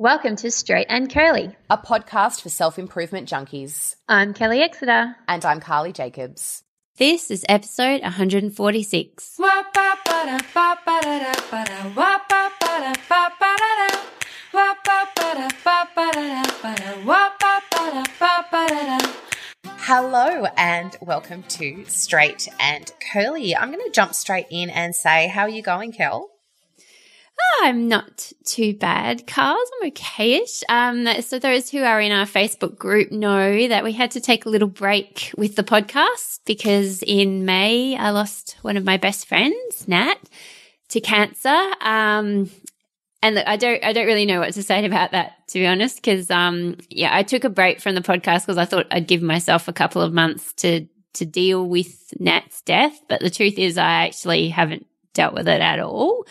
Welcome to Straight and Curly, a podcast for self improvement junkies. I'm Kelly Exeter. And I'm Carly Jacobs. This is episode 146. Hello and welcome to Straight and Curly. I'm going to jump straight in and say, how are you going, Kel? I'm not too bad, Carls. I'm okayish. Um, so those who are in our Facebook group know that we had to take a little break with the podcast because in May I lost one of my best friends, Nat, to cancer. Um, and I don't, I don't really know what to say about that, to be honest, because, um, yeah, I took a break from the podcast because I thought I'd give myself a couple of months to, to deal with Nat's death. But the truth is I actually haven't dealt with it at all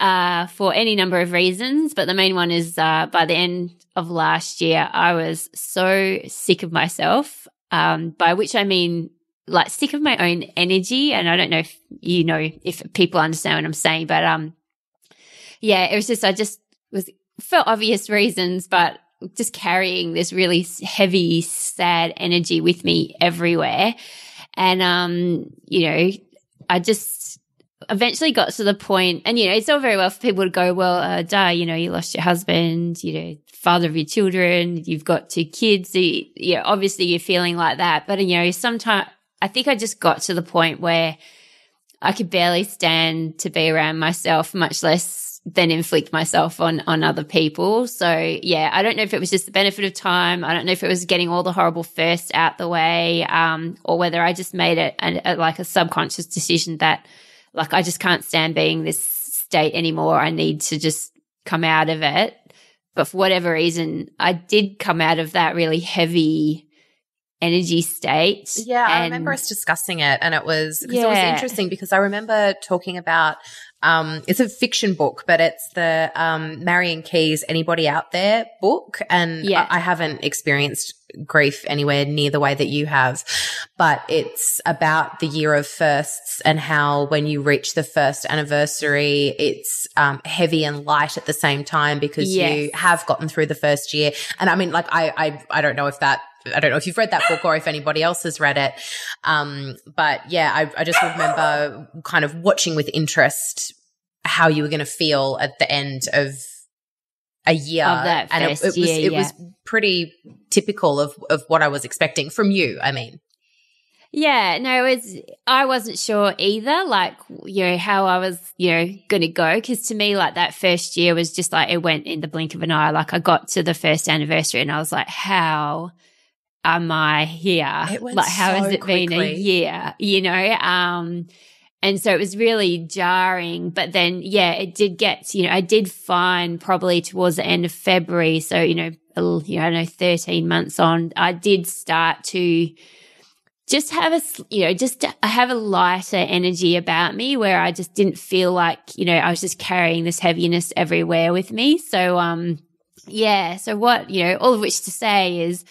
uh, for any number of reasons. But the main one is uh, by the end of last year, I was so sick of myself, um, by which I mean like sick of my own energy. And I don't know if you know if people understand what I'm saying, but um, yeah, it was just I just was for obvious reasons, but just carrying this really heavy, sad energy with me everywhere. And um, you know, I just eventually got to the point, and you know, it's all very well for people to go, well, uh, duh, you know, you lost your husband, you know, father of your children, you've got two kids. So you, you know, obviously you're feeling like that. But, you know, sometimes I think I just got to the point where I could barely stand to be around myself, much less than inflict myself on on other people. So yeah, I don't know if it was just the benefit of time. I don't know if it was getting all the horrible first out the way, um, or whether I just made it a, a, like a subconscious decision that like I just can't stand being this state anymore. I need to just come out of it. But for whatever reason, I did come out of that really heavy energy state. Yeah, I remember us discussing it and it was yeah. it was interesting because I remember talking about um, it's a fiction book, but it's the um, Marian Keyes Anybody Out There book. And yeah. I, I haven't experienced grief anywhere near the way that you have, but it's about the year of firsts and how when you reach the first anniversary, it's um, heavy and light at the same time because yes. you have gotten through the first year. And I mean, like, I, I, I don't know if that I don't know if you've read that book or if anybody else has read it. Um, but yeah, I, I just remember kind of watching with interest how you were going to feel at the end of a year. Of that and it, it, was, it yeah. was pretty typical of, of what I was expecting from you. I mean. Yeah, no, it was, I wasn't sure either, like, you know, how I was, you know, going to go. Cause to me, like that first year was just like, it went in the blink of an eye. Like I got to the first anniversary and I was like, how am I here? like, how so has it quickly. been a year? You know, um, and so it was really jarring. But then, yeah, it did get, you know, I did find probably towards the end of February. So, you know, a, you know, I know 13 months on, I did start to just have a, you know, just have a lighter energy about me where I just didn't feel like, you know, I was just carrying this heaviness everywhere with me. So, um, yeah. So what, you know, all of which to say is,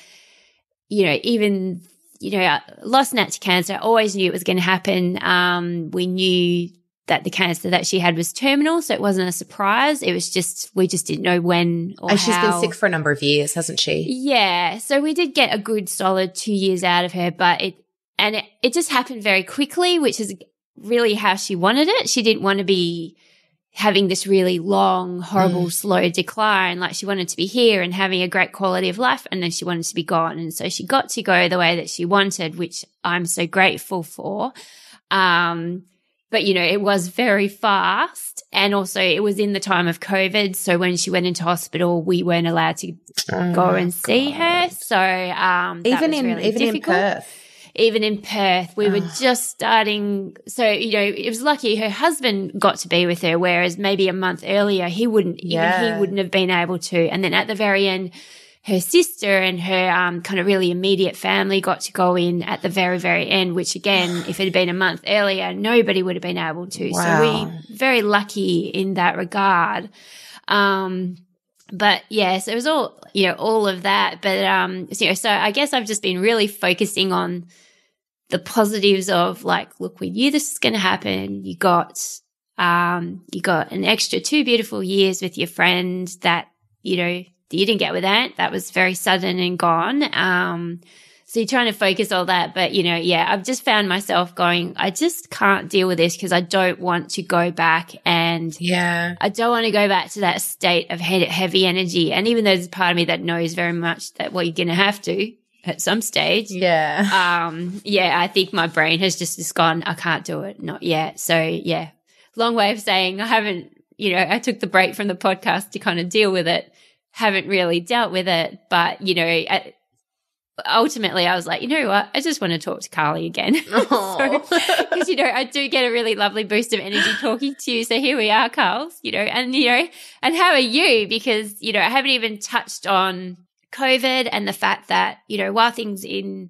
you know, even, you know, lost Nat to cancer, always knew it was going to happen. Um, we knew that the cancer that she had was terminal, so it wasn't a surprise. It was just we just didn't know when or And she's how. been sick for a number of years, hasn't she? Yeah, so we did get a good solid two years out of her, but it and it, it just happened very quickly, which is really how she wanted it. She didn't want to be having this really long, horrible, mm. slow decline. Like she wanted to be here and having a great quality of life. And then she wanted to be gone. And so she got to go the way that she wanted, which I'm so grateful for. Um, but you know, it was very fast. And also it was in the time of COVID. So when she went into hospital, we weren't allowed to oh go and see her. So, um, even in, really even difficult. in Perth even in Perth, we were just starting. So, you know, it was lucky her husband got to be with her, whereas maybe a month earlier, he wouldn't, yeah. even he wouldn't have been able to. And then at the very end, her sister and her um, kind of really immediate family got to go in at the very, very end, which again, if it had been a month earlier, nobody would have been able to. Wow. So we very lucky in that regard. Um, but yes, it was all, you know, all of that. But, um, so, you know, so I guess I've just been really focusing on the positives of like, look, we knew this is going to happen. You got, um, you got an extra two beautiful years with your friend that, you know, you didn't get with that. That was very sudden and gone. Um, so you're trying to focus all that. But, you know, yeah, I've just found myself going, I just can't deal with this because I don't want to go back and yeah, I don't want to go back to that state of heavy energy. And even though there's part of me that knows very much that what you're going to have to at some stage. Yeah. Um, yeah, I think my brain has just, just gone, I can't do it. Not yet. So yeah, long way of saying I haven't, you know, I took the break from the podcast to kind of deal with it. Haven't really dealt with it, but you know, at, ultimately I was like, you know what? I just want to talk to Carly again. Because, you know, I do get a really lovely boost of energy talking to you. So here we are, Carl, you know, and, you know, and how are you? Because, you know, I haven't even touched on COVID and the fact that, you know, while things in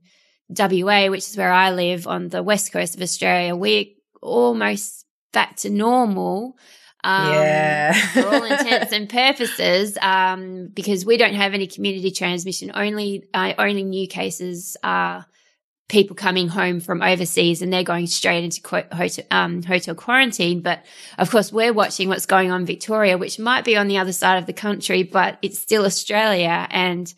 WA, which is where I live on the west coast of Australia, we're almost back to normal. Um, yeah. for all intents and purposes, um, because we don't have any community transmission. Only, uh, only new cases are people coming home from overseas and they're going straight into hotel, um, hotel quarantine. But of course, we're watching what's going on in Victoria, which might be on the other side of the country, but it's still Australia and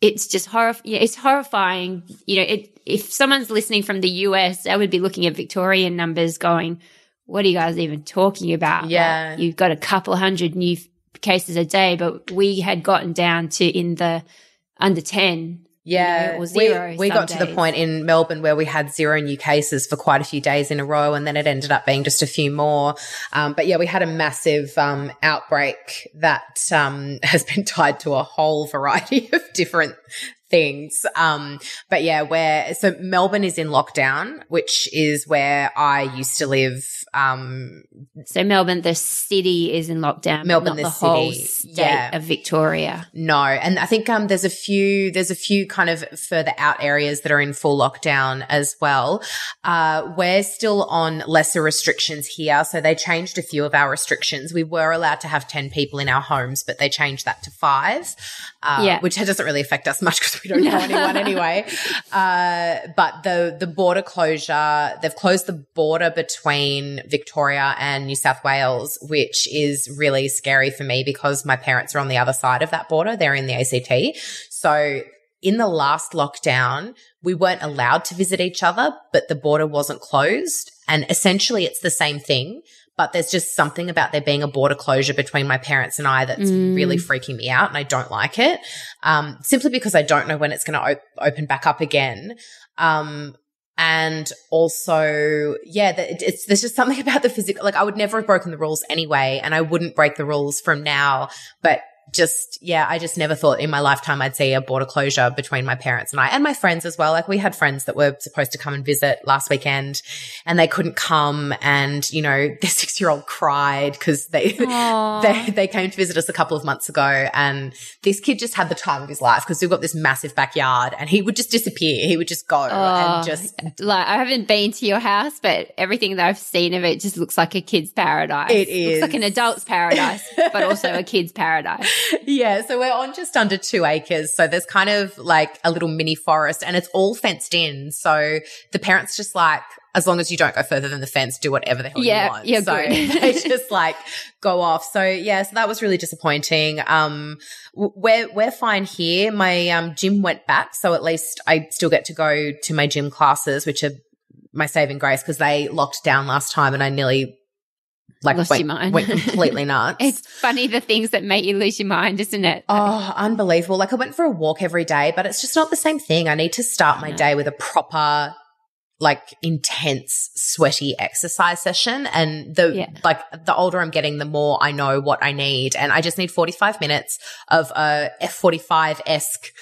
it's just yeah, it's horrifying. You know, it, if someone's listening from the US, they would be looking at Victorian numbers going, what are you guys even talking about? Yeah. Like, you've got a couple hundred new cases a day, but we had gotten down to in the under 10 yeah, you know, zero. We, we got days. to the point in Melbourne where we had zero new cases for quite a few days in a row, and then it ended up being just a few more. Um, but yeah, we had a massive um, outbreak that um, has been tied to a whole variety of different things. Um, but yeah, where, so Melbourne is in lockdown, which is where I used to live. Um, so Melbourne, the city is in lockdown. Melbourne, the, the city, whole state yeah. of Victoria. No. And I think, um, there's a few, there's a few kind of further out areas that are in full lockdown as well. Uh, we're still on lesser restrictions here. So they changed a few of our restrictions. We were allowed to have 10 people in our homes, but they changed that to five, uh, yeah. which doesn't really affect us much because we don't know anyone anyway. Uh, but the the border closure, they've closed the border between Victoria and New South Wales, which is really scary for me because my parents are on the other side of that border. They're in the ACT. So in the last lockdown, we weren't allowed to visit each other, but the border wasn't closed. And essentially it's the same thing but there's just something about there being a border closure between my parents and I that's mm. really freaking me out and I don't like it. Um, simply because I don't know when it's going to op- open back up again. Um, and also, yeah, it's, there's just something about the physical, like I would never have broken the rules anyway, and I wouldn't break the rules from now, but just, yeah, I just never thought in my lifetime I'd see a border closure between my parents and I and my friends as well. Like we had friends that were supposed to come and visit last weekend and they couldn't come. And, you know, their six year old cried because they, they, they came to visit us a couple of months ago and this kid just had the time of his life because we've got this massive backyard and he would just disappear. He would just go and just like, I haven't been to your house, but everything that I've seen of it just looks like a kid's paradise. It is. Looks like an adult's paradise, but also a kid's paradise. Yeah. So we're on just under two acres. So there's kind of like a little mini forest and it's all fenced in. So the parents just like, as long as you don't go further than the fence, do whatever the hell yeah, you want. Yeah, so they just like go off. So yeah, so that was really disappointing. Um, we're, we're fine here. My, um, gym went back. So at least I still get to go to my gym classes, which are my saving grace because they locked down last time and I nearly like Lost went, your mind. went completely nuts. it's funny the things that make you lose your mind, isn't it? Oh, unbelievable. Like I went for a walk every day, but it's just not the same thing. I need to start my no. day with a proper like intense sweaty exercise session and the yeah. like the older I'm getting the more I know what I need and I just need 45 minutes of a F45-esque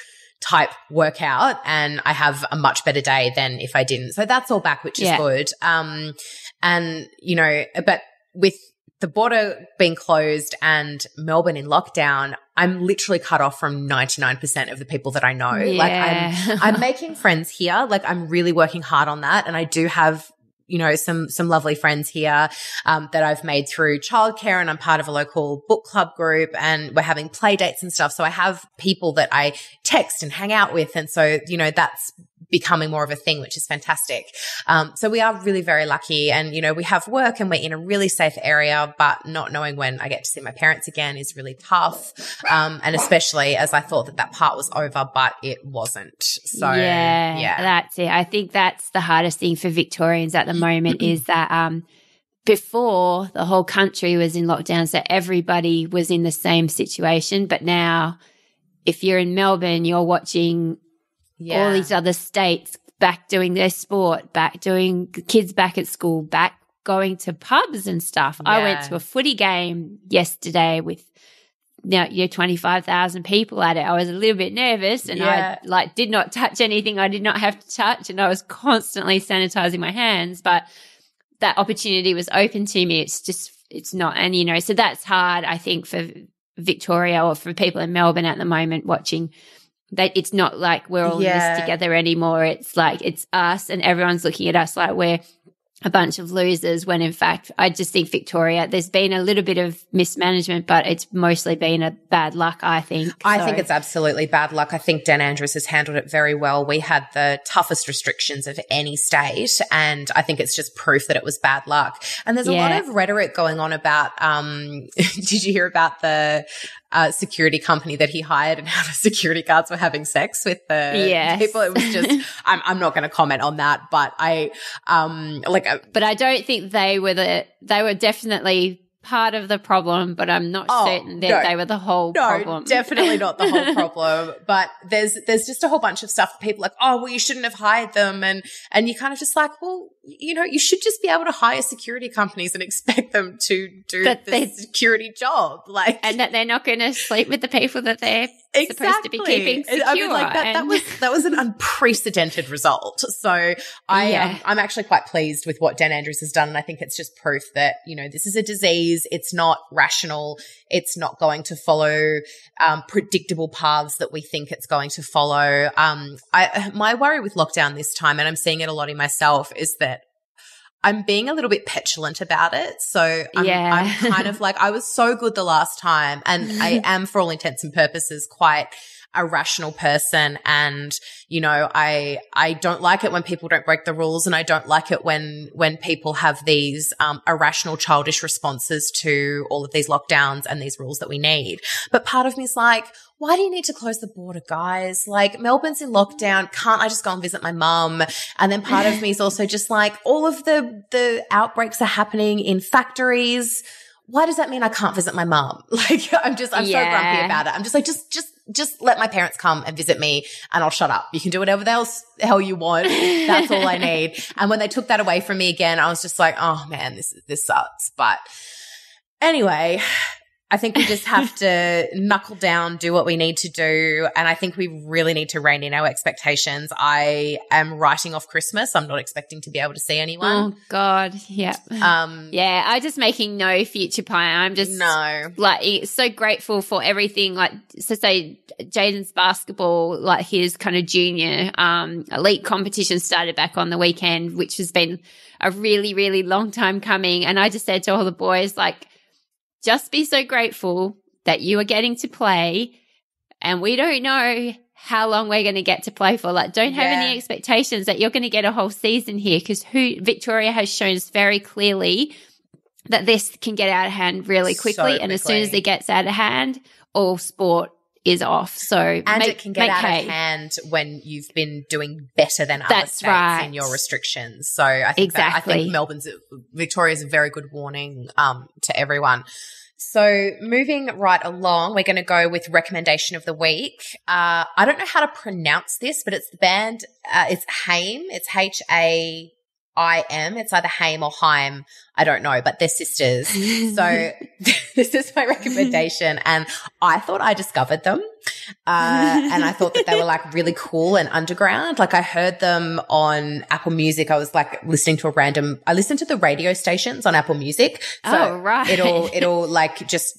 type workout and I have a much better day than if I didn't. So that's all back, which is yeah. good. Um, and you know, but with the border being closed and Melbourne in lockdown, I'm literally cut off from 99% of the people that I know. Yeah. Like I'm, I'm making friends here. Like I'm really working hard on that. And I do have, you know, some, some lovely friends here, um, that I've made through childcare and I'm part of a local book club group and we're having play dates and stuff. So I have people that I text and hang out with. And so, you know, that's becoming more of a thing, which is fantastic. Um, so we are really very lucky and, you know, we have work and we're in a really safe area, but not knowing when I get to see my parents again is really tough. Um, and especially as I thought that that part was over, but it wasn't. So yeah, yeah, that's it. I think that's the hardest thing for Victorians at the moment is that, um, before the whole country was in lockdown, so everybody was in the same situation. But now, if you're in Melbourne, you're watching yeah. all these other states back doing their sport, back doing kids back at school, back going to pubs and stuff. Yeah. I went to a footy game yesterday with now you know, 25,000 people at it. I was a little bit nervous and yeah. I like did not touch anything I did not have to touch and I was constantly sanitizing my hands, but that opportunity was open to me. It's just, it's not. And, you know, so that's hard, I think, for Victoria or for people in Melbourne at the moment watching that it's not like we're all yeah. in this together anymore. It's like it's us and everyone's looking at us like we're a bunch of losers when in fact I just think Victoria there's been a little bit of mismanagement but it's mostly been a bad luck I think. I so. think it's absolutely bad luck. I think Dan Andrews has handled it very well. We had the toughest restrictions of any state and I think it's just proof that it was bad luck. And there's a yeah. lot of rhetoric going on about um did you hear about the uh, security company that he hired and how the security guards were having sex with the yes. people. It was just, I'm, I'm not going to comment on that, but I, um, like, uh, but I don't think they were the, they were definitely part of the problem, but I'm not oh, certain that no, they were the whole no, problem. definitely not the whole problem. but there's there's just a whole bunch of stuff. People like, oh, well, you shouldn't have hired them, and and you kind of just like, well, you know, you should just be able to hire security companies and expect them to do that the security job, like, and that they're not going to sleep with the people that they're exactly. supposed to be keeping secure. I mean, like that, and- that was that was an unprecedented result. So I yeah. um, I'm actually quite pleased with what Dan Andrews has done, and I think it's just proof that you know this is a disease. It's not rational. It's not going to follow um, predictable paths that we think it's going to follow. Um, I my worry with lockdown this time, and I'm seeing it a lot in myself, is that I'm being a little bit petulant about it. So I'm, yeah. I'm kind of like, I was so good the last time and I am for all intents and purposes quite a rational person and you know i i don't like it when people don't break the rules and i don't like it when when people have these um, irrational childish responses to all of these lockdowns and these rules that we need but part of me is like why do you need to close the border, guys? Like Melbourne's in lockdown. Can't I just go and visit my mum? And then part of me is also just like all of the, the outbreaks are happening in factories. Why does that mean I can't visit my mum? Like I'm just, I'm yeah. so grumpy about it. I'm just like, just, just, just let my parents come and visit me and I'll shut up. You can do whatever else hell you want. That's all I need. And when they took that away from me again, I was just like, oh man, this, is this sucks. But anyway, I think we just have to knuckle down, do what we need to do. And I think we really need to rein in our expectations. I am writing off Christmas. I'm not expecting to be able to see anyone. Oh God. Yeah. Um, yeah. I'm just making no future plan. I'm just no, like so grateful for everything. Like, so say Jaden's basketball, like his kind of junior, um, elite competition started back on the weekend, which has been a really, really long time coming. And I just said to all the boys, like, just be so grateful that you are getting to play and we don't know how long we're going to get to play for. Like, don't have yeah. any expectations that you're going to get a whole season here because who Victoria has shown us very clearly that this can get out of hand really quickly. So quickly. And as soon as it gets out of hand, all sport is off. So and make, it can get out hay. of hand when you've been doing better than other That's states right. in your restrictions. So I think exactly. That, I think Melbourne's Victoria's a very good warning um, to everyone. So moving right along, we're going to go with recommendation of the week. Uh, I don't know how to pronounce this, but it's the band. Uh, it's Haim. It's H A I am. It's either Haim or Haim. I don't know, but they're sisters. so this is my recommendation. And I thought I discovered them. Uh, and I thought that they were like really cool and underground. Like I heard them on Apple Music. I was like listening to a random, I listened to the radio stations on Apple Music. So oh, right. It'll, it'll like just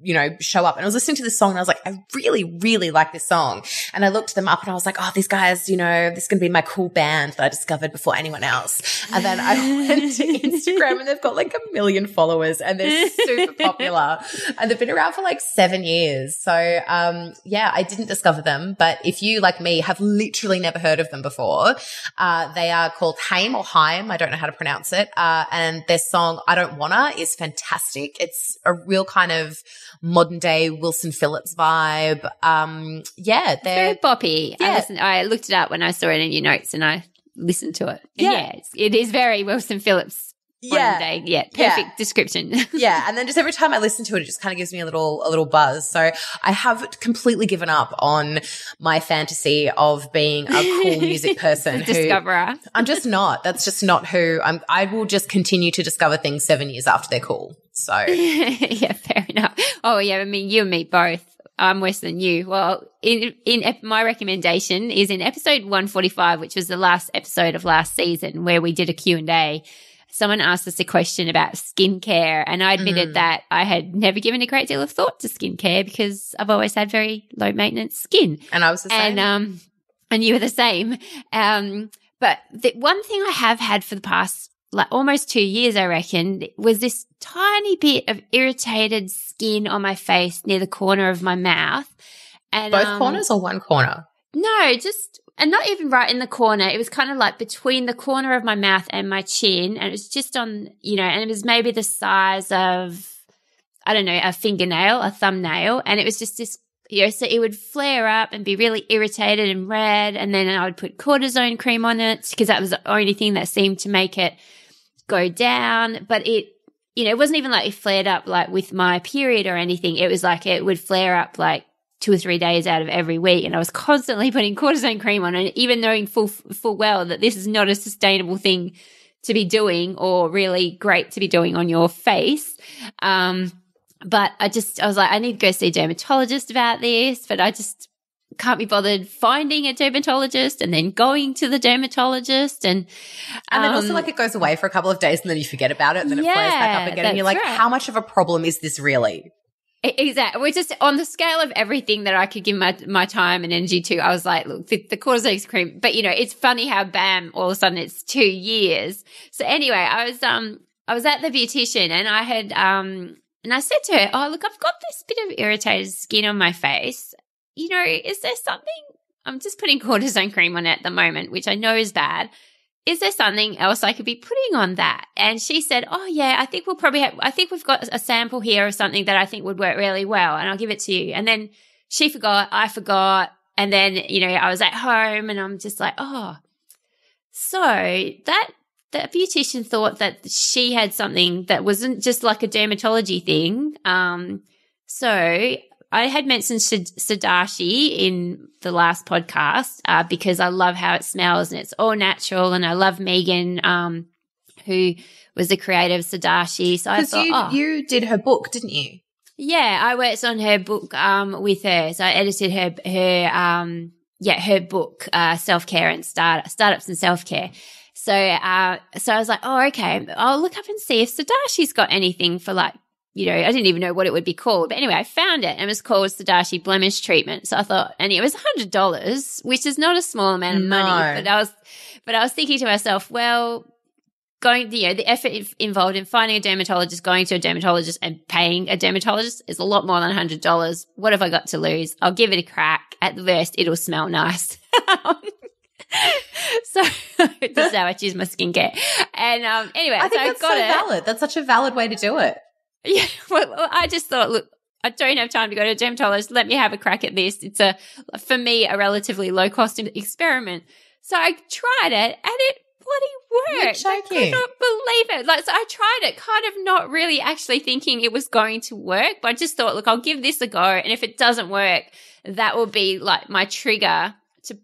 you know, show up. And I was listening to this song and I was like, I really, really like this song. And I looked them up and I was like, oh, these guys, you know, this is going to be my cool band that I discovered before anyone else. And then I went to Instagram and they've got like a million followers and they're super popular and they've been around for like seven years. So, um, yeah, I didn't discover them, but if you, like me, have literally never heard of them before, uh, they are called Haim or Haim. I don't know how to pronounce it. Uh, and their song, I Don't Wanna is fantastic. It's a real kind of modern day Wilson Phillips vibe. Um, yeah, they're very boppy. Yeah. I, listened, I looked it up when I saw it in your notes and I listened to it. And yeah, yeah it is very Wilson Phillips yeah. Day. Yeah. Perfect yeah. description. yeah. And then just every time I listen to it, it just kind of gives me a little, a little buzz. So I have completely given up on my fantasy of being a cool music person. discoverer. I'm just not. That's just not who I'm. I will just continue to discover things seven years after they're cool. So yeah, fair enough. Oh yeah, I mean you and me both. I'm worse than you. Well, in in my recommendation is in episode 145, which was the last episode of last season, where we did a Q and A. Someone asked us a question about skincare, and I admitted mm. that I had never given a great deal of thought to skincare because I've always had very low maintenance skin. And I was the same. And um, and you were the same. Um, but the one thing I have had for the past like almost two years, I reckon, was this tiny bit of irritated skin on my face near the corner of my mouth. And both um, corners or one corner? No, just and not even right in the corner. It was kind of like between the corner of my mouth and my chin, and it was just on, you know, and it was maybe the size of, I don't know, a fingernail, a thumbnail, and it was just this you know, so it would flare up and be really irritated and red. And then I would put cortisone cream on it because that was the only thing that seemed to make it go down, but it, you know, it wasn't even like it flared up like with my period or anything. It was like it would flare up like two or three days out of every week. And I was constantly putting cortisone cream on it, even knowing full, full well that this is not a sustainable thing to be doing or really great to be doing on your face. Um, but I just, I was like, I need to go see a dermatologist about this, but I just can't be bothered finding a dermatologist and then going to the dermatologist and and then also um, like it goes away for a couple of days and then you forget about it and then yeah, it flares back up again and you're like right. how much of a problem is this really Exactly. We're just on the scale of everything that I could give my my time and energy to. I was like, look, the, the cortisone cream. But you know, it's funny how bam, all of a sudden it's two years. So anyway, I was um I was at the beautician and I had um and I said to her, oh look, I've got this bit of irritated skin on my face you know, is there something? I'm just putting cortisone cream on at the moment, which I know is bad. Is there something else I could be putting on that? And she said, Oh, yeah, I think we'll probably have, I think we've got a sample here of something that I think would work really well. And I'll give it to you. And then she forgot, I forgot. And then, you know, I was at home and I'm just like, Oh, so that the beautician thought that she had something that wasn't just like a dermatology thing. Um, so I had mentioned Sodashi in the last podcast uh, because I love how it smells and it's all natural, and I love Megan, um, who was the creator of Sodashi. So I thought, you, oh. you did her book, didn't you? Yeah, I worked on her book um, with her. So I edited her her um, yeah her book, uh, self care and start startups and self care. So uh, so I was like, oh okay, I'll look up and see if Sodashi's got anything for like you know, I didn't even know what it would be called. But anyway, I found it and it was called Sodashi Blemish Treatment. So I thought, and it was hundred dollars, which is not a small amount of no. money. But I was, but I was thinking to myself, well, going, you know, the effort involved in finding a dermatologist, going to a dermatologist and paying a dermatologist is a lot more than hundred dollars. What have I got to lose? I'll give it a crack. At the worst, it'll smell nice. so that's how I choose my skincare. And um, anyway, I think so that's so it. valid. That's such a valid way to do it. Yeah. Well, I just thought, look, I don't have time to go to a dermatologist. Let me have a crack at this. It's a, for me, a relatively low cost experiment. So I tried it and it bloody worked. I could not believe it. Like, so I tried it kind of not really actually thinking it was going to work, but I just thought, look, I'll give this a go. And if it doesn't work, that will be like my trigger to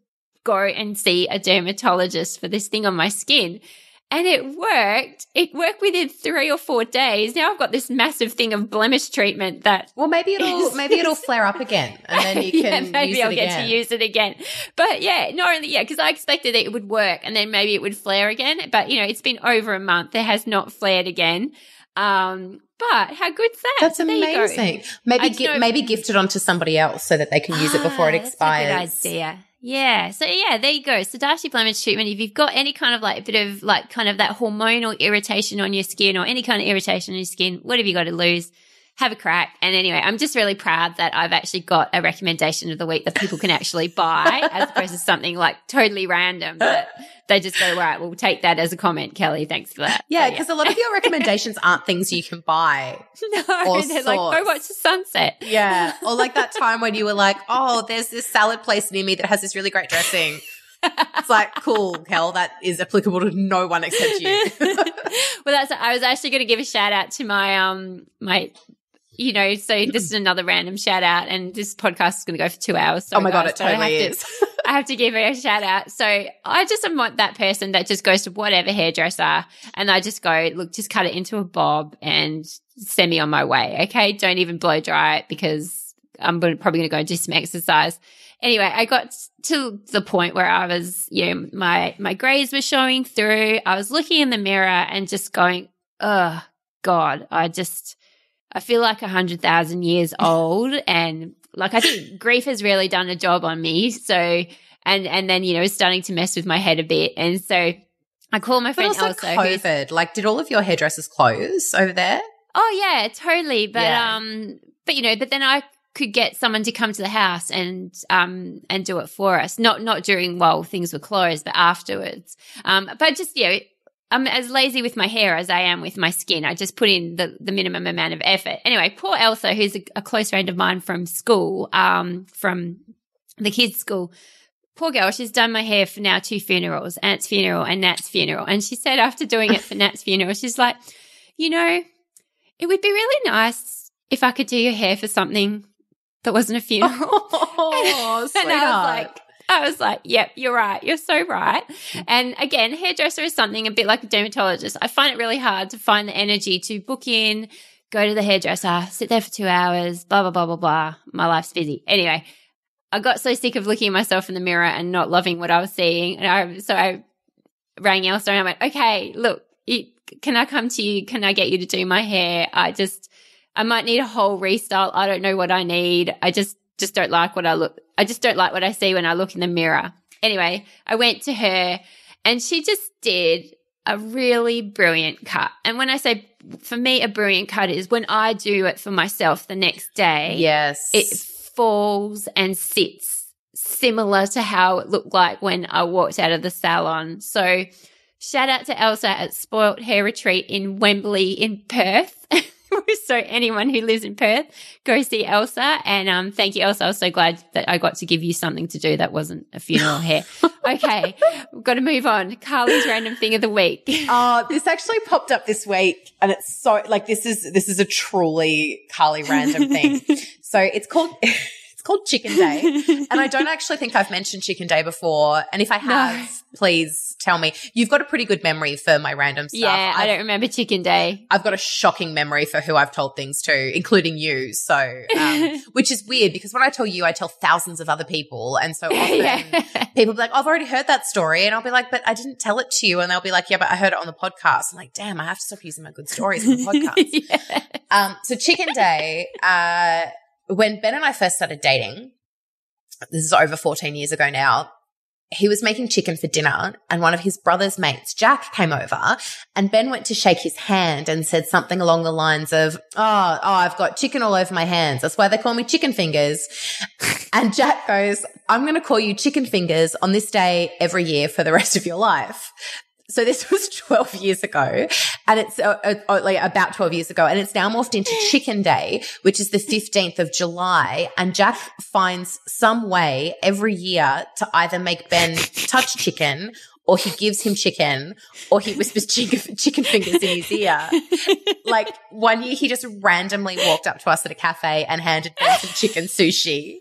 go and see a dermatologist for this thing on my skin and it worked. It worked within three or four days. Now I've got this massive thing of blemish treatment that. Well, maybe it'll is, maybe it'll flare up again, and then you can yeah, maybe I'll get to use it again. But yeah, not only yeah, because I expected that it would work, and then maybe it would flare again. But you know, it's been over a month. It has not flared again. Um, But how good's that? That's amazing. Maybe gi- maybe gift it onto somebody else so that they can use ah, it before it expires. Ah, that's a good idea. Yeah. So yeah, there you go. Sodashi blemish treatment. If you've got any kind of like bit of like kind of that hormonal irritation on your skin or any kind of irritation on your skin, what have you got to lose? Have a crack. And anyway, I'm just really proud that I've actually got a recommendation of the week that people can actually buy as opposed to something like totally random that they just go, right, we'll take that as a comment, Kelly. Thanks for that. Yeah, because yeah. a lot of your recommendations aren't things you can buy. No, or they're like, go watch the sunset. Yeah. Or like that time when you were like, oh, there's this salad place near me that has this really great dressing. it's like cool, Kel. That is applicable to no one except you. well, that's. I was actually going to give a shout out to my um my you know, so mm. this is another random shout out, and this podcast is going to go for two hours. So oh my god, it totally I is. To, I have to give it a shout out. So I just am not that person that just goes to whatever hairdresser, and I just go, look, just cut it into a bob and send me on my way. Okay, don't even blow dry it because I'm probably going to go do some exercise. Anyway, I got to the point where I was, you know, my my grays were showing through. I was looking in the mirror and just going, oh God, I just I feel like a hundred thousand years old, and like I think grief has really done a job on me. So, and and then you know starting to mess with my head a bit, and so I call my friend but also Elsa. COVID, like, did all of your hairdressers close over there? Oh yeah, totally. But yeah. um, but you know, but then I could get someone to come to the house and um and do it for us. Not not during while things were closed, but afterwards. Um, but just you know, I'm as lazy with my hair as I am with my skin. I just put in the, the minimum amount of effort. Anyway, poor Elsa, who's a, a close friend of mine from school, um, from the kids' school. Poor girl, she's done my hair for now two funerals, Ant's funeral and Nat's funeral. And she said after doing it for Nat's funeral, she's like, you know, it would be really nice if I could do your hair for something that wasn't a funeral. Oh, and, and I was like, I was like, yep, you're right. You're so right. Mm. And again, hairdresser is something a bit like a dermatologist. I find it really hard to find the energy to book in, go to the hairdresser, sit there for two hours, blah, blah, blah, blah, blah. My life's busy. Anyway, I got so sick of looking at myself in the mirror and not loving what I was seeing. And I, so I rang Elsa and I went, okay, look, can I come to you? Can I get you to do my hair? I just, I might need a whole restyle. I don't know what I need. I just, just don't like what I look. I just don't like what I see when I look in the mirror. Anyway, I went to her and she just did a really brilliant cut. And when I say for me, a brilliant cut is when I do it for myself the next day. Yes. It falls and sits similar to how it looked like when I walked out of the salon. So shout out to Elsa at Spoilt Hair Retreat in Wembley in Perth. so anyone who lives in Perth, go see Elsa. And um, thank you, Elsa. I was so glad that I got to give you something to do that wasn't a funeral hair. Okay, we've got to move on. Carly's random thing of the week. Oh, this actually popped up this week, and it's so like this is this is a truly Carly random thing. so it's called. Called Chicken Day. and I don't actually think I've mentioned Chicken Day before. And if I have, no. please tell me. You've got a pretty good memory for my random stuff. Yeah, I've, I do not remember Chicken Day. I've got a shocking memory for who I've told things to, including you. So, um, which is weird because when I tell you, I tell thousands of other people. And so often yeah. people be like, I've already heard that story. And I'll be like, but I didn't tell it to you. And they'll be like, yeah, but I heard it on the podcast. I'm like, damn, I have to stop using my good stories on the podcast. yeah. um, so Chicken Day, uh, when Ben and I first started dating, this is over 14 years ago now, he was making chicken for dinner and one of his brother's mates, Jack, came over and Ben went to shake his hand and said something along the lines of, Oh, oh, I've got chicken all over my hands. That's why they call me chicken fingers. and Jack goes, I'm going to call you chicken fingers on this day every year for the rest of your life. So this was 12 years ago and it's uh, uh, uh, like about 12 years ago and it's now morphed into chicken day, which is the 15th of July. And Jack finds some way every year to either make Ben touch chicken or he gives him chicken or he whispers chicken, chicken fingers in his ear. like one year he just randomly walked up to us at a cafe and handed Ben some chicken sushi.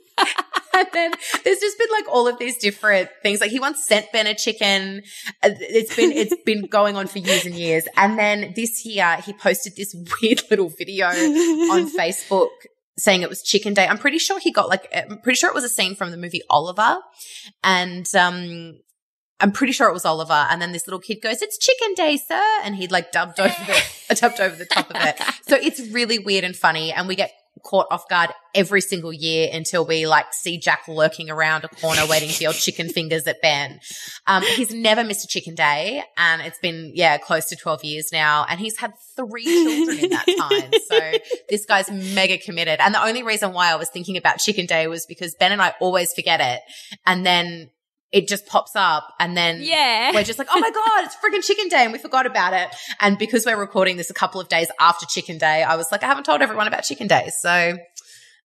and then there's just been like all of these different things. Like he once sent Ben a chicken. Uh, it's been it's been going on for years and years. And then this year he posted this weird little video on Facebook saying it was chicken day. I'm pretty sure he got like I'm pretty sure it was a scene from the movie Oliver. And um I'm pretty sure it was Oliver. And then this little kid goes, it's chicken day, sir. And he'd like dubbed over the, dubbed over the top of it. So it's really weird and funny. And we get caught off guard every single year until we like see Jack lurking around a corner waiting for your chicken fingers at Ben. Um, he's never missed a chicken day and it's been, yeah, close to 12 years now. And he's had three children in that time. So this guy's mega committed. And the only reason why I was thinking about chicken day was because Ben and I always forget it. And then it just pops up and then yeah. we're just like, oh my God, it's freaking chicken day. And we forgot about it. And because we're recording this a couple of days after chicken day, I was like, I haven't told everyone about chicken day. So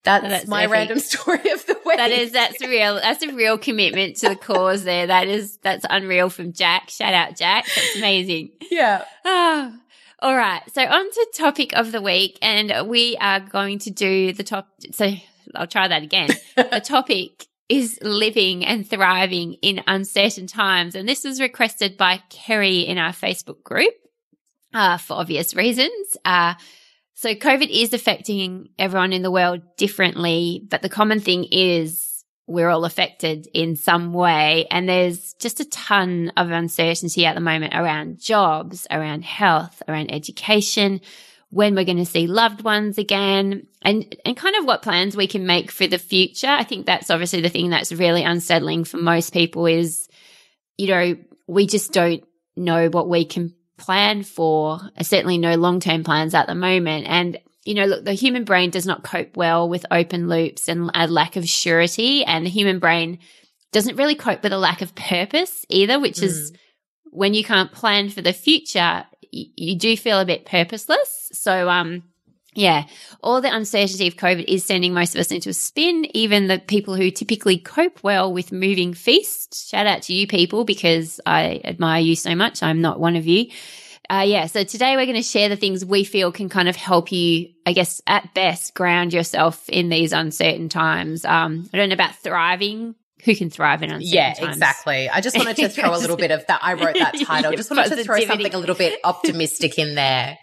that's, that's my epic. random story of the week. That is, that's real. That's a real commitment to the cause there. That is, that's unreal from Jack. Shout out, Jack. That's amazing. Yeah. Oh. All right. So on to topic of the week. And we are going to do the top. So I'll try that again. the topic is living and thriving in uncertain times. And this was requested by Kerry in our Facebook group uh, for obvious reasons. Uh, so COVID is affecting everyone in the world differently, but the common thing is we're all affected in some way. And there's just a ton of uncertainty at the moment around jobs, around health, around education, when we're going to see loved ones again and, and kind of what plans we can make for the future. I think that's obviously the thing that's really unsettling for most people is, you know, we just don't know what we can plan for, certainly no long term plans at the moment. And, you know, look, the human brain does not cope well with open loops and a lack of surety. And the human brain doesn't really cope with a lack of purpose either, which mm. is when you can't plan for the future, you do feel a bit purposeless. So, um, yeah, all the uncertainty of COVID is sending most of us into a spin. Even the people who typically cope well with moving feast. Shout out to you people because I admire you so much. I'm not one of you. Uh, yeah, so today we're going to share the things we feel can kind of help you, I guess, at best, ground yourself in these uncertain times. Um, I don't know about thriving who can thrive in uncertain yeah, times. exactly. I just wanted to throw a little bit of that. I wrote that title. just wanted to throw something a little bit optimistic in there.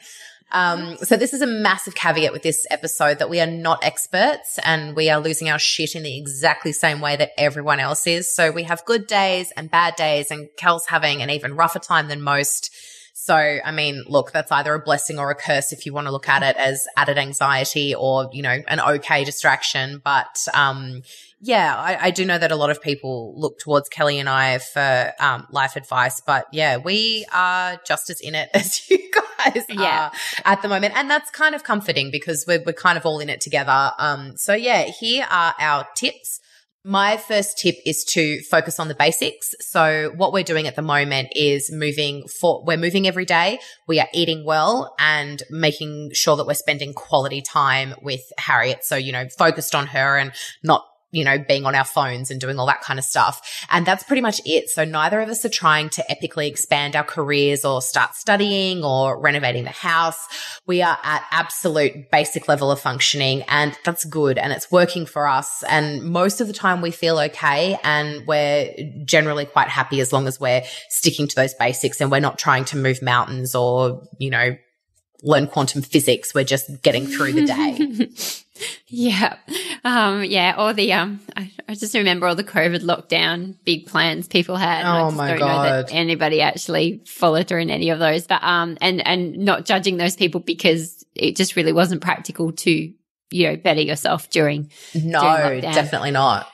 Um, so this is a massive caveat with this episode that we are not experts and we are losing our shit in the exactly same way that everyone else is. So we have good days and bad days and Kel's having an even rougher time than most. So, I mean, look, that's either a blessing or a curse if you want to look at it as added anxiety or, you know, an okay distraction. But, um, yeah, I, I, do know that a lot of people look towards Kelly and I for um, life advice, but yeah, we are just as in it as you guys yeah. are at the moment, and that's kind of comforting because we're we're kind of all in it together. Um, so yeah, here are our tips. My first tip is to focus on the basics. So what we're doing at the moment is moving for, we're moving every day. We are eating well and making sure that we're spending quality time with Harriet. So, you know, focused on her and not you know, being on our phones and doing all that kind of stuff. And that's pretty much it. So neither of us are trying to epically expand our careers or start studying or renovating the house. We are at absolute basic level of functioning and that's good and it's working for us. And most of the time we feel okay and we're generally quite happy as long as we're sticking to those basics and we're not trying to move mountains or, you know, learn quantum physics. We're just getting through the day. yeah. Um, yeah. All the, um, I, I, just remember all the COVID lockdown big plans people had. Oh I my don't God. Know that anybody actually followed through in any of those, but, um, and, and not judging those people because it just really wasn't practical to, you know, better yourself during. No, during definitely not.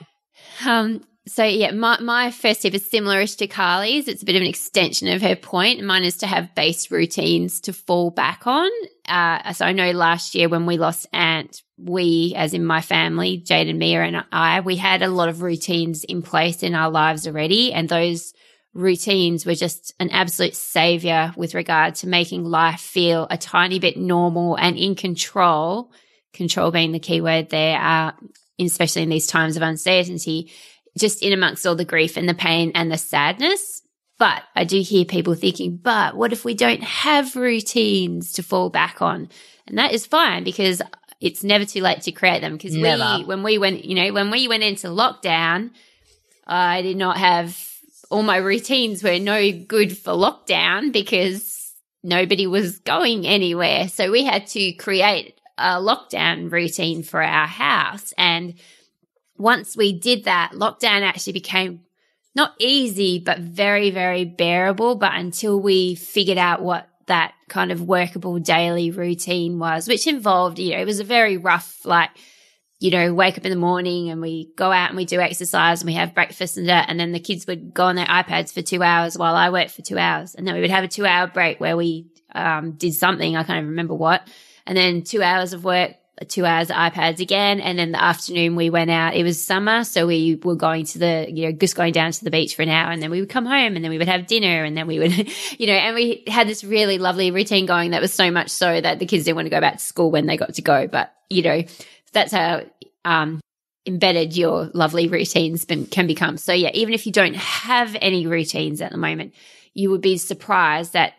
Um, so yeah, my, my first tip is similarish to Carly's. It's a bit of an extension of her point. Mine is to have base routines to fall back on. Uh, so I know last year when we lost Ant, we, as in my family, Jade and Mia and I, we had a lot of routines in place in our lives already. And those routines were just an absolute savior with regard to making life feel a tiny bit normal and in control. Control being the key word there, uh, especially in these times of uncertainty just in amongst all the grief and the pain and the sadness. But I do hear people thinking, but what if we don't have routines to fall back on? And that is fine because it's never too late to create them. Because we, when we went, you know, when we went into lockdown, I did not have all my routines were no good for lockdown because nobody was going anywhere. So we had to create a lockdown routine for our house. And once we did that, lockdown actually became not easy, but very, very bearable. But until we figured out what that kind of workable daily routine was, which involved, you know, it was a very rough, like, you know, wake up in the morning and we go out and we do exercise and we have breakfast and that. And then the kids would go on their iPads for two hours while I worked for two hours. And then we would have a two hour break where we um, did something. I can't even remember what. And then two hours of work, two hours iPads again. And then the afternoon we went out. It was summer. So we were going to the, you know, just going down to the beach for an hour and then we would come home and then we would have dinner and then we would, you know, and we had this really lovely routine going that was so much so that the kids didn't want to go back to school when they got to go. But, you know, that's how um, embedded your lovely routines can become. So yeah, even if you don't have any routines at the moment, you would be surprised that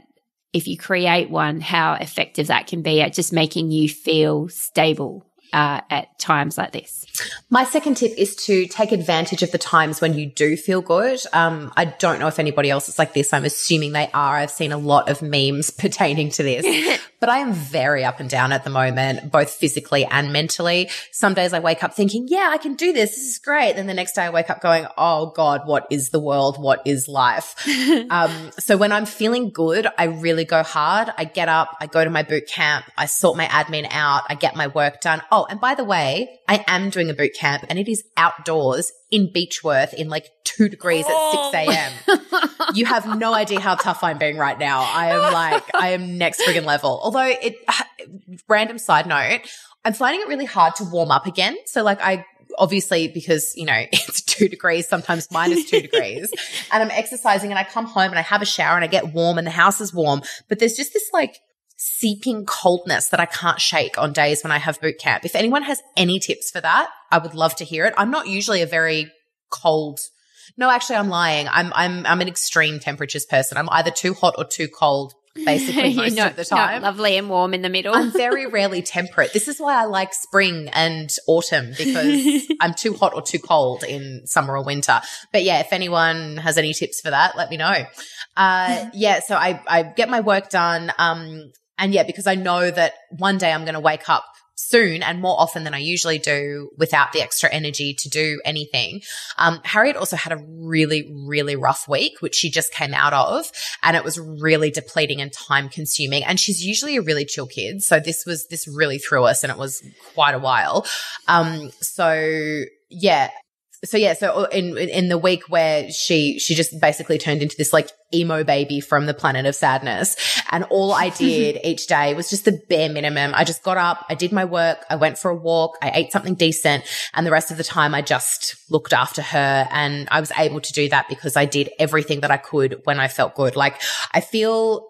if you create one, how effective that can be at just making you feel stable uh, at times like this. My second tip is to take advantage of the times when you do feel good. Um, I don't know if anybody else is like this. I'm assuming they are. I've seen a lot of memes pertaining to this, but I am very up and down at the moment, both physically and mentally. Some days I wake up thinking, yeah, I can do this. This is great. Then the next day I wake up going, oh God, what is the world? What is life? um, so when I'm feeling good, I really go hard. I get up, I go to my boot camp, I sort my admin out, I get my work done. Oh, Oh, and by the way, I am doing a boot camp and it is outdoors in Beechworth in like two degrees oh. at 6 a.m. you have no idea how tough I'm being right now. I am like, I am next friggin' level. Although it, random side note, I'm finding it really hard to warm up again. So like I, obviously because, you know, it's two degrees, sometimes minus two degrees and I'm exercising and I come home and I have a shower and I get warm and the house is warm. But there's just this like, seeping coldness that I can't shake on days when I have boot camp. If anyone has any tips for that, I would love to hear it. I'm not usually a very cold. No, actually, I'm lying. I'm I'm I'm an extreme temperatures person. I'm either too hot or too cold. Basically, most not, of the time, lovely and warm in the middle. I'm very rarely temperate. This is why I like spring and autumn because I'm too hot or too cold in summer or winter. But yeah, if anyone has any tips for that, let me know. Uh, yeah, so I I get my work done. Um, and yeah, because I know that one day I'm going to wake up soon and more often than I usually do without the extra energy to do anything. Um, Harriet also had a really, really rough week, which she just came out of and it was really depleting and time consuming. And she's usually a really chill kid. So this was, this really threw us and it was quite a while. Um, so yeah, so yeah, so oh, in in the week where she she just basically turned into this like emo baby from the planet of sadness, and all I did each day was just the bare minimum. I just got up, I did my work, I went for a walk, I ate something decent, and the rest of the time I just looked after her, and I was able to do that because I did everything that I could when I felt good. Like I feel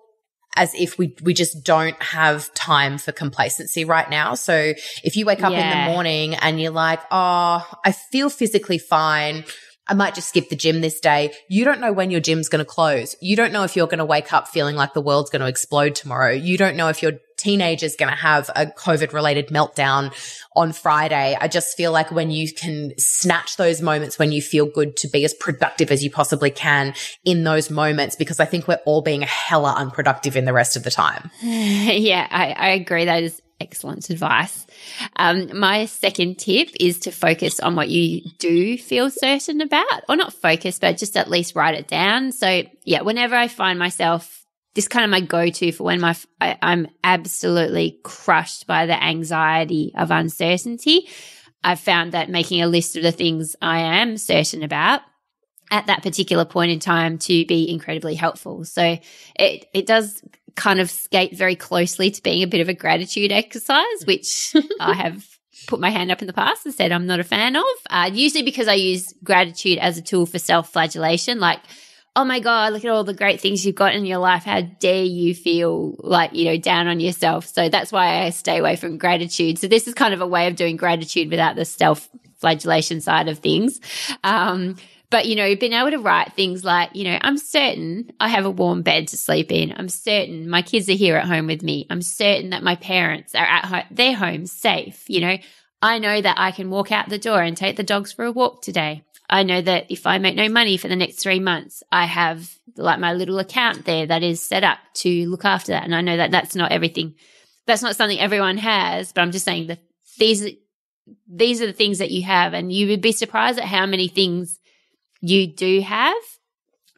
as if we we just don't have time for complacency right now. So if you wake up yeah. in the morning and you're like, "Oh, I feel physically fine. I might just skip the gym this day." You don't know when your gym's going to close. You don't know if you're going to wake up feeling like the world's going to explode tomorrow. You don't know if your teenager's going to have a COVID related meltdown on Friday. I just feel like when you can snatch those moments when you feel good to be as productive as you possibly can in those moments, because I think we're all being hella unproductive in the rest of the time. yeah, I, I agree. That is excellent advice. Um, my second tip is to focus on what you do feel certain about, or not focus, but just at least write it down. So, yeah, whenever I find myself this kind of my go-to for when my I, I'm absolutely crushed by the anxiety of uncertainty. I've found that making a list of the things I am certain about at that particular point in time to be incredibly helpful. So it it does kind of skate very closely to being a bit of a gratitude exercise, which I have put my hand up in the past and said I'm not a fan of. Uh, usually because I use gratitude as a tool for self flagellation, like oh my God, look at all the great things you've got in your life. How dare you feel like, you know, down on yourself? So that's why I stay away from gratitude. So this is kind of a way of doing gratitude without the self flagellation side of things. Um, but, you know, being able to write things like, you know, I'm certain I have a warm bed to sleep in. I'm certain my kids are here at home with me. I'm certain that my parents are at home, their home safe. You know, I know that I can walk out the door and take the dogs for a walk today. I know that if I make no money for the next three months, I have like my little account there that is set up to look after that. And I know that that's not everything. That's not something everyone has, but I'm just saying that these, these are the things that you have. And you would be surprised at how many things you do have.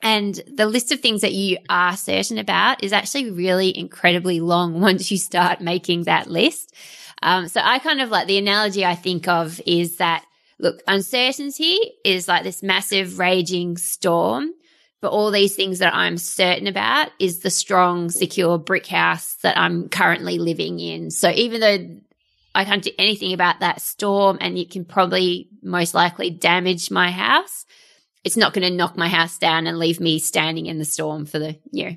And the list of things that you are certain about is actually really incredibly long once you start making that list. Um, so I kind of like the analogy I think of is that look, uncertainty is like this massive raging storm. But all these things that I'm certain about is the strong, secure brick house that I'm currently living in. So even though I can't do anything about that storm and it can probably most likely damage my house, it's not going to knock my house down and leave me standing in the storm for the, you know,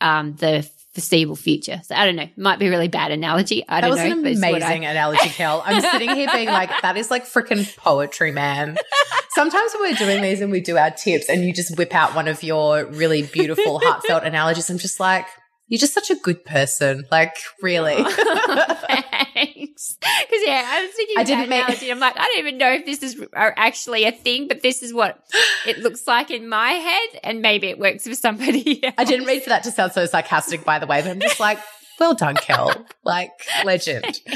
um, the foreseeable future. So I don't know. Might be a really bad analogy. I that don't know. That was an amazing I- analogy, Kel. I'm sitting here being like, that is like freaking poetry, man. Sometimes when we're doing these and we do our tips and you just whip out one of your really beautiful, heartfelt analogies, I'm just like, you're just such a good person. Like, really. Oh, thanks. Because, yeah, I was thinking I didn't make- analogy. I'm like, I don't even know if this is actually a thing, but this is what it looks like in my head. And maybe it works for somebody else. I didn't mean for that to sound so sarcastic, by the way, but I'm just like, well done, Kel. like, legend.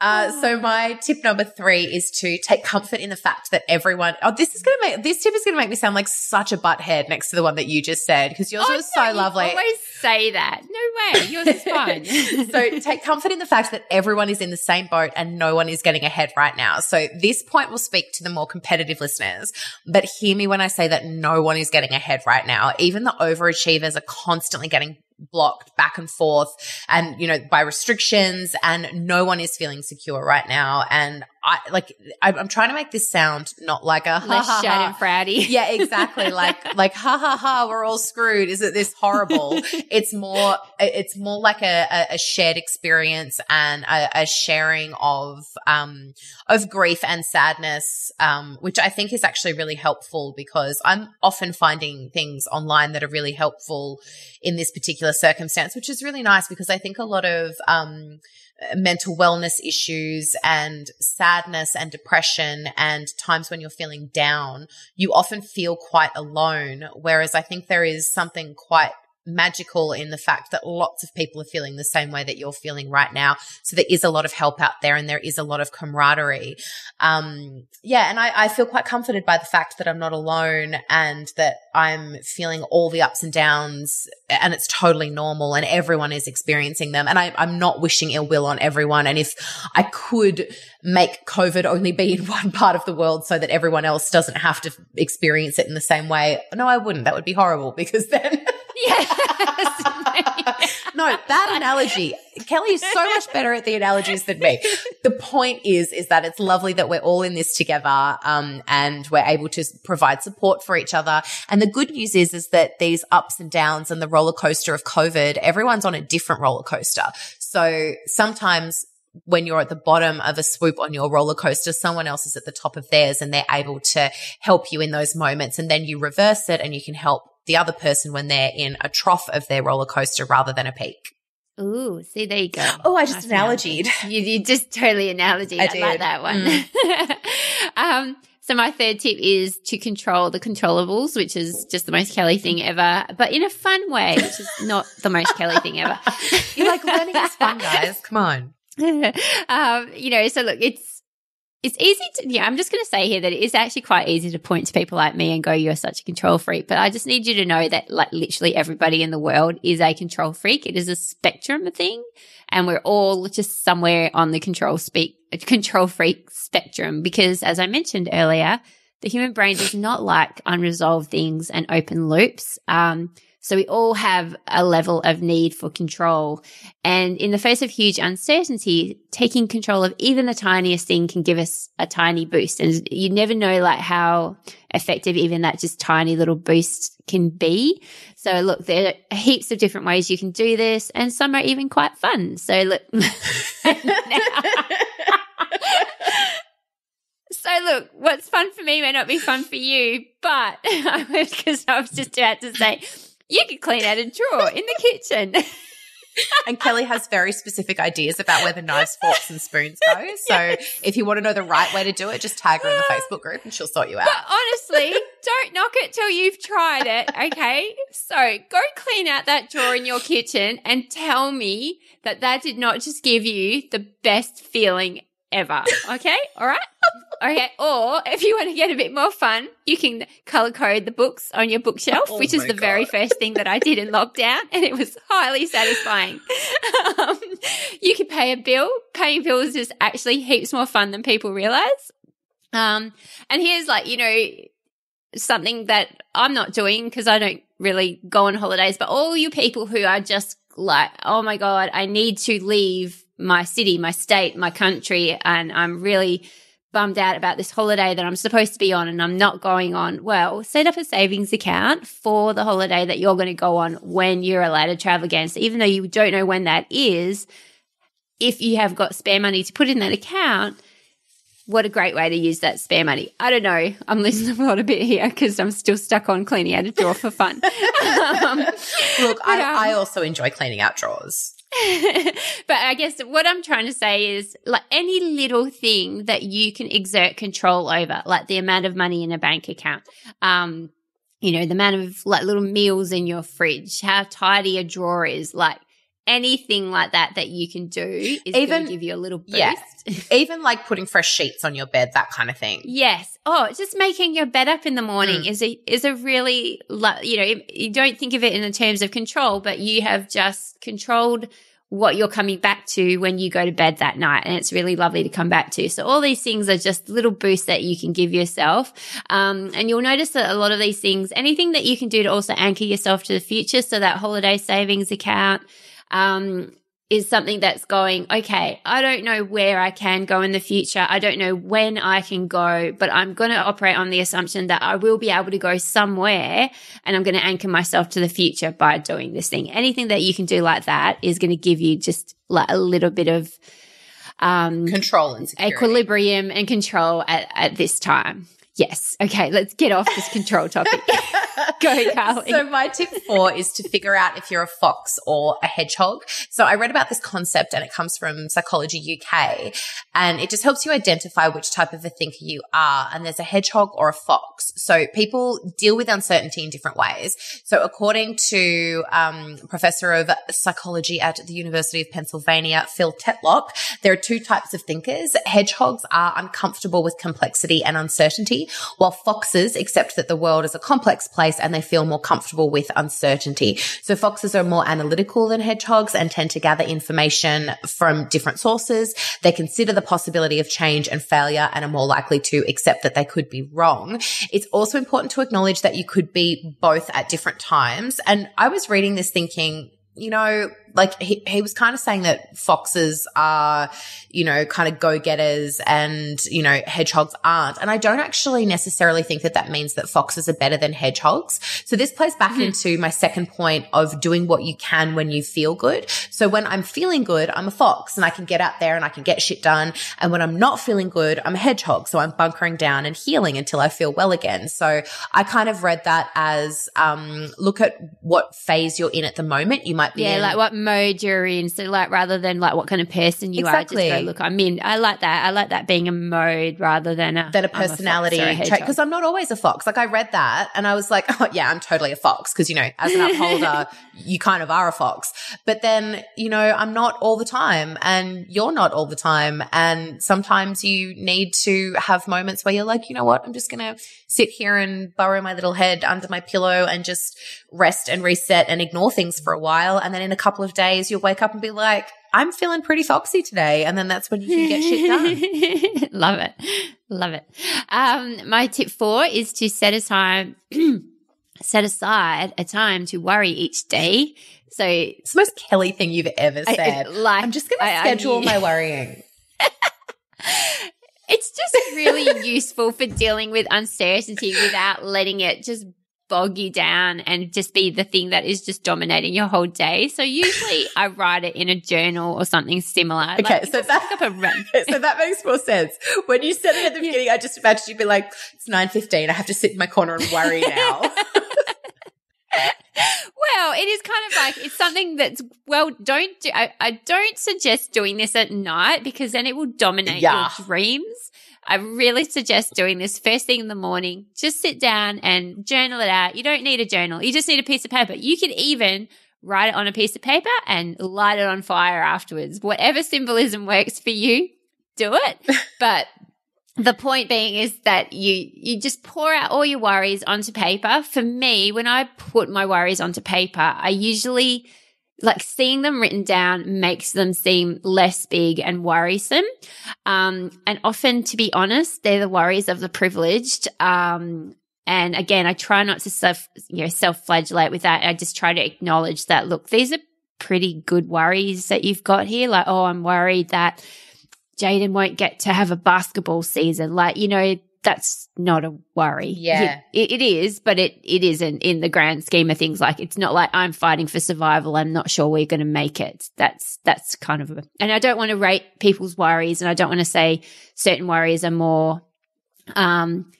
Uh, so my tip number three is to take comfort in the fact that everyone. Oh, this is going to make this tip is going to make me sound like such a butthead next to the one that you just said because yours oh, was no, so lovely. always say that. No way, yours is fine. so take comfort in the fact that everyone is in the same boat and no one is getting ahead right now. So this point will speak to the more competitive listeners, but hear me when I say that no one is getting ahead right now. Even the overachievers are constantly getting blocked back and forth and, you know, by restrictions and no one is feeling secure right now. And I like, I'm trying to make this sound not like a less ha, ha, and fratty. Yeah, exactly. like, like, ha ha ha, we're all screwed. Is it this horrible? it's more, it's more like a, a shared experience and a, a sharing of, um, of grief and sadness, um, which I think is actually really helpful because I'm often finding things online that are really helpful in this particular circumstance, which is really nice because I think a lot of, um, Uh, mental wellness issues and sadness and depression and times when you're feeling down, you often feel quite alone. Whereas I think there is something quite magical in the fact that lots of people are feeling the same way that you're feeling right now. So there is a lot of help out there and there is a lot of camaraderie. Um, yeah. And I, I feel quite comforted by the fact that I'm not alone and that I'm feeling all the ups and downs and it's totally normal and everyone is experiencing them. And I, I'm not wishing ill will on everyone. And if I could make COVID only be in one part of the world so that everyone else doesn't have to experience it in the same way, no, I wouldn't. That would be horrible because then Yes. no, that analogy. Kelly is so much better at the analogies than me. The point is, is that it's lovely that we're all in this together, um, and we're able to provide support for each other. And the good news is, is that these ups and downs and the roller coaster of COVID, everyone's on a different roller coaster. So sometimes when you're at the bottom of a swoop on your roller coaster, someone else is at the top of theirs and they're able to help you in those moments. And then you reverse it and you can help the other person when they're in a trough of their roller coaster rather than a peak. Ooh, see, there you go. Oh, I just analogied. You, you just totally analogied. I, I like that one. Mm. um, so my third tip is to control the controllables, which is just the most Kelly thing ever, but in a fun way, which is not the most Kelly thing ever. You're like learning is fun, guys. Come on. um, you know, so look, it's it's easy to, yeah, I'm just going to say here that it is actually quite easy to point to people like me and go, you're such a control freak. But I just need you to know that like literally everybody in the world is a control freak. It is a spectrum thing. And we're all just somewhere on the control speak, control freak spectrum. Because as I mentioned earlier, the human brain does not like unresolved things and open loops. Um, so we all have a level of need for control. And in the face of huge uncertainty, taking control of even the tiniest thing can give us a tiny boost. And you never know like how effective even that just tiny little boost can be. So look, there are heaps of different ways you can do this and some are even quite fun. So look. So look, what's fun for me may not be fun for you, but because I was just about to say, you could clean out a drawer in the kitchen. and Kelly has very specific ideas about where the knives, forks, and spoons go. So if you want to know the right way to do it, just tag her in the Facebook group and she'll sort you out. But honestly, don't knock it till you've tried it. Okay. So go clean out that drawer in your kitchen and tell me that that did not just give you the best feeling ever. Okay. All right. Okay. Or if you want to get a bit more fun, you can color code the books on your bookshelf, oh which is the God. very first thing that I did in lockdown. And it was highly satisfying. Um, you can pay a bill. Paying bills is actually heaps more fun than people realize. Um, and here's like, you know, something that I'm not doing because I don't really go on holidays, but all you people who are just like, oh my God, I need to leave my city, my state, my country, and I'm really bummed out about this holiday that I'm supposed to be on and I'm not going on. Well, set up a savings account for the holiday that you're going to go on when you're allowed to travel again. So even though you don't know when that is, if you have got spare money to put in that account, what a great way to use that spare money. I don't know. I'm losing a lot a bit here because I'm still stuck on cleaning out a drawer for fun. um, Look, I, um, I also enjoy cleaning out drawers. but I guess what I'm trying to say is like any little thing that you can exert control over, like the amount of money in a bank account, um, you know, the amount of like little meals in your fridge, how tidy a drawer is, like anything like that that you can do is even, going to give you a little boost. Yeah. even like putting fresh sheets on your bed, that kind of thing. Yes. Oh, just making your bed up in the morning mm. is a is a really you know you don't think of it in the terms of control, but you have just controlled what you're coming back to when you go to bed that night. And it's really lovely to come back to. So all these things are just little boosts that you can give yourself. Um, and you'll notice that a lot of these things, anything that you can do to also anchor yourself to the future. So that holiday savings account, um, is something that's going, okay, I don't know where I can go in the future. I don't know when I can go, but I'm going to operate on the assumption that I will be able to go somewhere and I'm going to anchor myself to the future by doing this thing. Anything that you can do like that is going to give you just like a little bit of, um, control and security. equilibrium and control at, at this time. Yes. Okay. Let's get off this control topic. Go. So my tip four is to figure out if you're a fox or a hedgehog. So I read about this concept and it comes from Psychology UK and it just helps you identify which type of a thinker you are. And there's a hedgehog or a fox. So people deal with uncertainty in different ways. So according to um, professor of psychology at the University of Pennsylvania, Phil Tetlock, there are two types of thinkers. Hedgehogs are uncomfortable with complexity and uncertainty while foxes accept that the world is a complex place and they feel more comfortable with uncertainty. So foxes are more analytical than hedgehogs and tend to gather information from different sources. They consider the possibility of change and failure and are more likely to accept that they could be wrong. It's also important to acknowledge that you could be both at different times. And I was reading this thinking, you know, like he, he was kind of saying that foxes are, you know, kind of go getters and, you know, hedgehogs aren't. And I don't actually necessarily think that that means that foxes are better than hedgehogs. So this plays back mm-hmm. into my second point of doing what you can when you feel good. So when I'm feeling good, I'm a fox and I can get out there and I can get shit done. And when I'm not feeling good, I'm a hedgehog. So I'm bunkering down and healing until I feel well again. So I kind of read that as, um, look at what phase you're in at the moment. You might be yeah, in, like what mode you're in. So like rather than like what kind of person you exactly. are, just go, look, I'm in. I like that. I like that being a mode rather than a than a personality trait. Because I'm not always a fox. Like I read that and I was like, oh yeah, I'm totally a fox. Because you know, as an upholder, you kind of are a fox. But then you know, I'm not all the time, and you're not all the time. And sometimes you need to have moments where you're like, you know what, I'm just gonna sit here and burrow my little head under my pillow and just rest and reset and ignore things for a while. And then in a couple of days, you'll wake up and be like, I'm feeling pretty foxy today. And then that's when you can get shit done. Love it. Love it. Um, my tip four is to set aside, a time set aside a time to worry each day. So it's the most Kelly thing you've ever said. I, like, I'm just going to schedule I, my worrying. it's just really useful for dealing with uncertainty without letting it just bog you down and just be the thing that is just dominating your whole day. So usually I write it in a journal or something similar. Okay, like, so that up a run. so that makes more sense. When you said it at the beginning, I just imagined you'd be like, "It's nine fifteen. I have to sit in my corner and worry now." well, it is kind of like it's something that's well. Don't do. I, I don't suggest doing this at night because then it will dominate yeah. your dreams. I really suggest doing this first thing in the morning. Just sit down and journal it out. You don't need a journal. You just need a piece of paper. You can even write it on a piece of paper and light it on fire afterwards. Whatever symbolism works for you, do it. but the point being is that you you just pour out all your worries onto paper. For me, when I put my worries onto paper, I usually like seeing them written down makes them seem less big and worrisome. Um, and often, to be honest, they're the worries of the privileged. Um, and again, I try not to self, you know, self flagellate with that. I just try to acknowledge that, look, these are pretty good worries that you've got here. Like, oh, I'm worried that Jaden won't get to have a basketball season. Like, you know, that's not a worry. Yeah. It, it is, but it, it isn't in the grand scheme of things. Like, it's not like I'm fighting for survival. I'm not sure we're going to make it. That's, that's kind of a, and I don't want to rate people's worries and I don't want to say certain worries are more, um,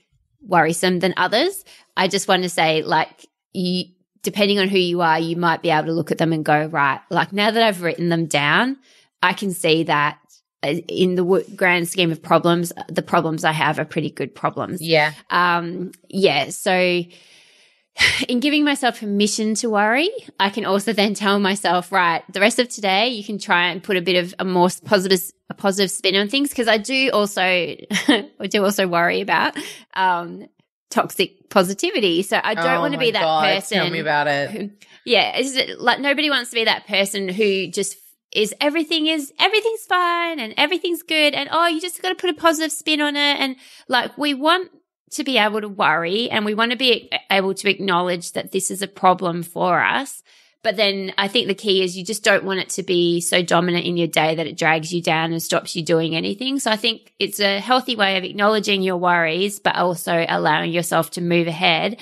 worrisome than others. I just want to say, like, you, depending on who you are, you might be able to look at them and go, right, like now that I've written them down, I can see that in the grand scheme of problems, the problems I have are pretty good problems. Yeah. Um, yeah. So in giving myself permission to worry, I can also then tell myself, right, the rest of today, you can try and put a bit of a more positive, a positive spin on things. Cause I do also, I do also worry about, um, toxic positivity. So I don't oh want to be that God, person. Tell me about it. Who, yeah. It's like nobody wants to be that person who just is everything is everything's fine and everything's good and oh you just got to put a positive spin on it. And like we want to be able to worry and we want to be able to acknowledge that this is a problem for us. But then I think the key is you just don't want it to be so dominant in your day that it drags you down and stops you doing anything. So I think it's a healthy way of acknowledging your worries, but also allowing yourself to move ahead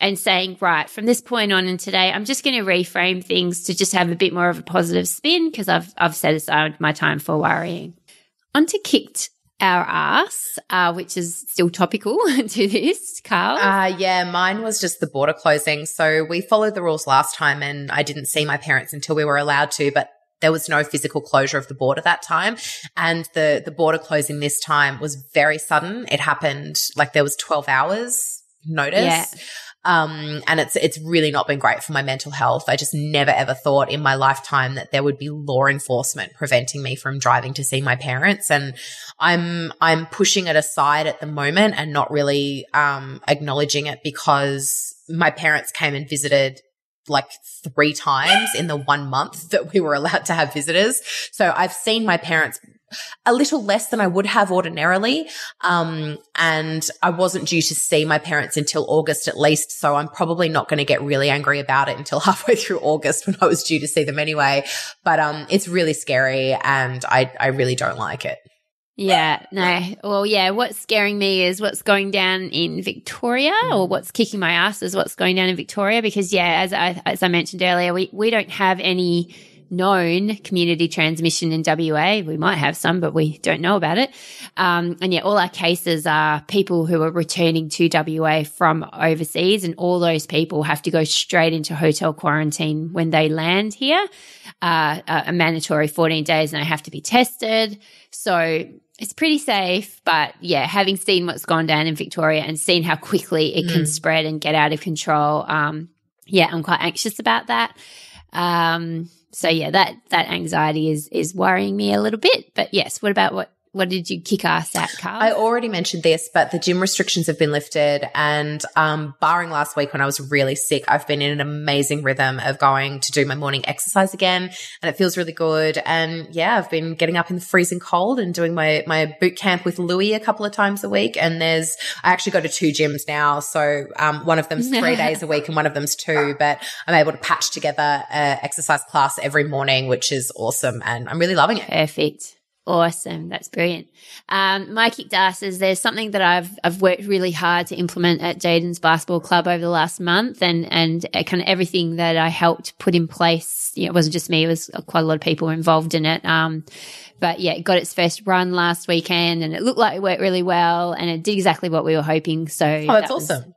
and saying, right, from this point on and today, I'm just going to reframe things to just have a bit more of a positive spin because I've, I've set aside my time for worrying. On to kicked our ass, uh, which is still topical to this, Carl. Uh, yeah, mine was just the border closing. So we followed the rules last time and I didn't see my parents until we were allowed to, but there was no physical closure of the border that time. And the, the border closing this time was very sudden. It happened like there was 12 hours notice. Yeah. Um, and it's, it's really not been great for my mental health. I just never ever thought in my lifetime that there would be law enforcement preventing me from driving to see my parents. And I'm, I'm pushing it aside at the moment and not really, um, acknowledging it because my parents came and visited like three times in the one month that we were allowed to have visitors. So I've seen my parents a little less than I would have ordinarily. Um, and I wasn't due to see my parents until August at least. So I'm probably not going to get really angry about it until halfway through August when I was due to see them anyway. But, um, it's really scary and I, I really don't like it. Yeah, no. Well, yeah, what's scaring me is what's going down in Victoria or mm. what's kicking my ass is what's going down in Victoria because yeah, as I as I mentioned earlier, we we don't have any known community transmission in WA. We might have some, but we don't know about it. Um, and yeah, all our cases are people who are returning to WA from overseas, and all those people have to go straight into hotel quarantine when they land here, uh, a mandatory 14 days, and they have to be tested. So it's pretty safe, but yeah, having seen what's gone down in Victoria and seen how quickly it mm. can spread and get out of control, um, yeah, I'm quite anxious about that. Um, so yeah, that that anxiety is is worrying me a little bit. But yes, what about what what did you kick ass at, Carl? I already mentioned this, but the gym restrictions have been lifted. And um, barring last week when I was really sick, I've been in an amazing rhythm of going to do my morning exercise again. And it feels really good. And yeah, I've been getting up in the freezing cold and doing my, my boot camp with Louie a couple of times a week. And there's, I actually go to two gyms now. So um, one of them's three days a week and one of them's two, but I'm able to patch together an exercise class every morning, which is awesome. And I'm really loving it. Perfect. Awesome. That's brilliant. Um, my kicked ass is there's something that I've, I've worked really hard to implement at Jaden's basketball club over the last month and, and kind of everything that I helped put in place. You know, it wasn't just me. It was quite a lot of people involved in it. Um, but yeah, it got its first run last weekend and it looked like it worked really well and it did exactly what we were hoping. So oh, that's that awesome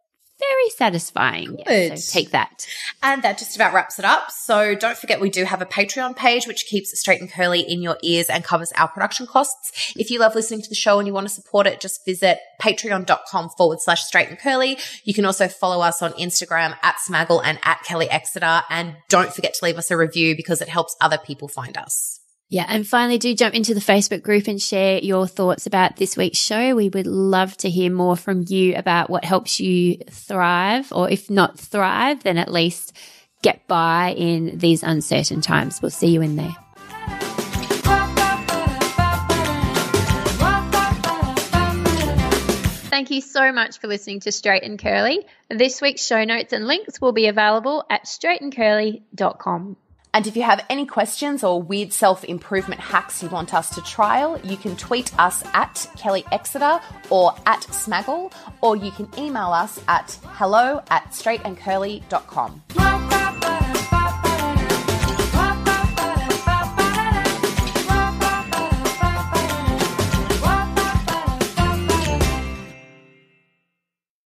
very satisfying. Yeah, so take that. And that just about wraps it up. So don't forget we do have a Patreon page which keeps straight and curly in your ears and covers our production costs. If you love listening to the show and you want to support it, just visit patreon.com forward slash straight and curly. You can also follow us on Instagram at Smaggle and at Kelly Exeter. And don't forget to leave us a review because it helps other people find us. Yeah. And finally, do jump into the Facebook group and share your thoughts about this week's show. We would love to hear more from you about what helps you thrive, or if not thrive, then at least get by in these uncertain times. We'll see you in there. Thank you so much for listening to Straight and Curly. This week's show notes and links will be available at straightandcurly.com. And if you have any questions or weird self improvement hacks you want us to trial, you can tweet us at Kelly Exeter or at Smaggle, or you can email us at hello at straightandcurly.com.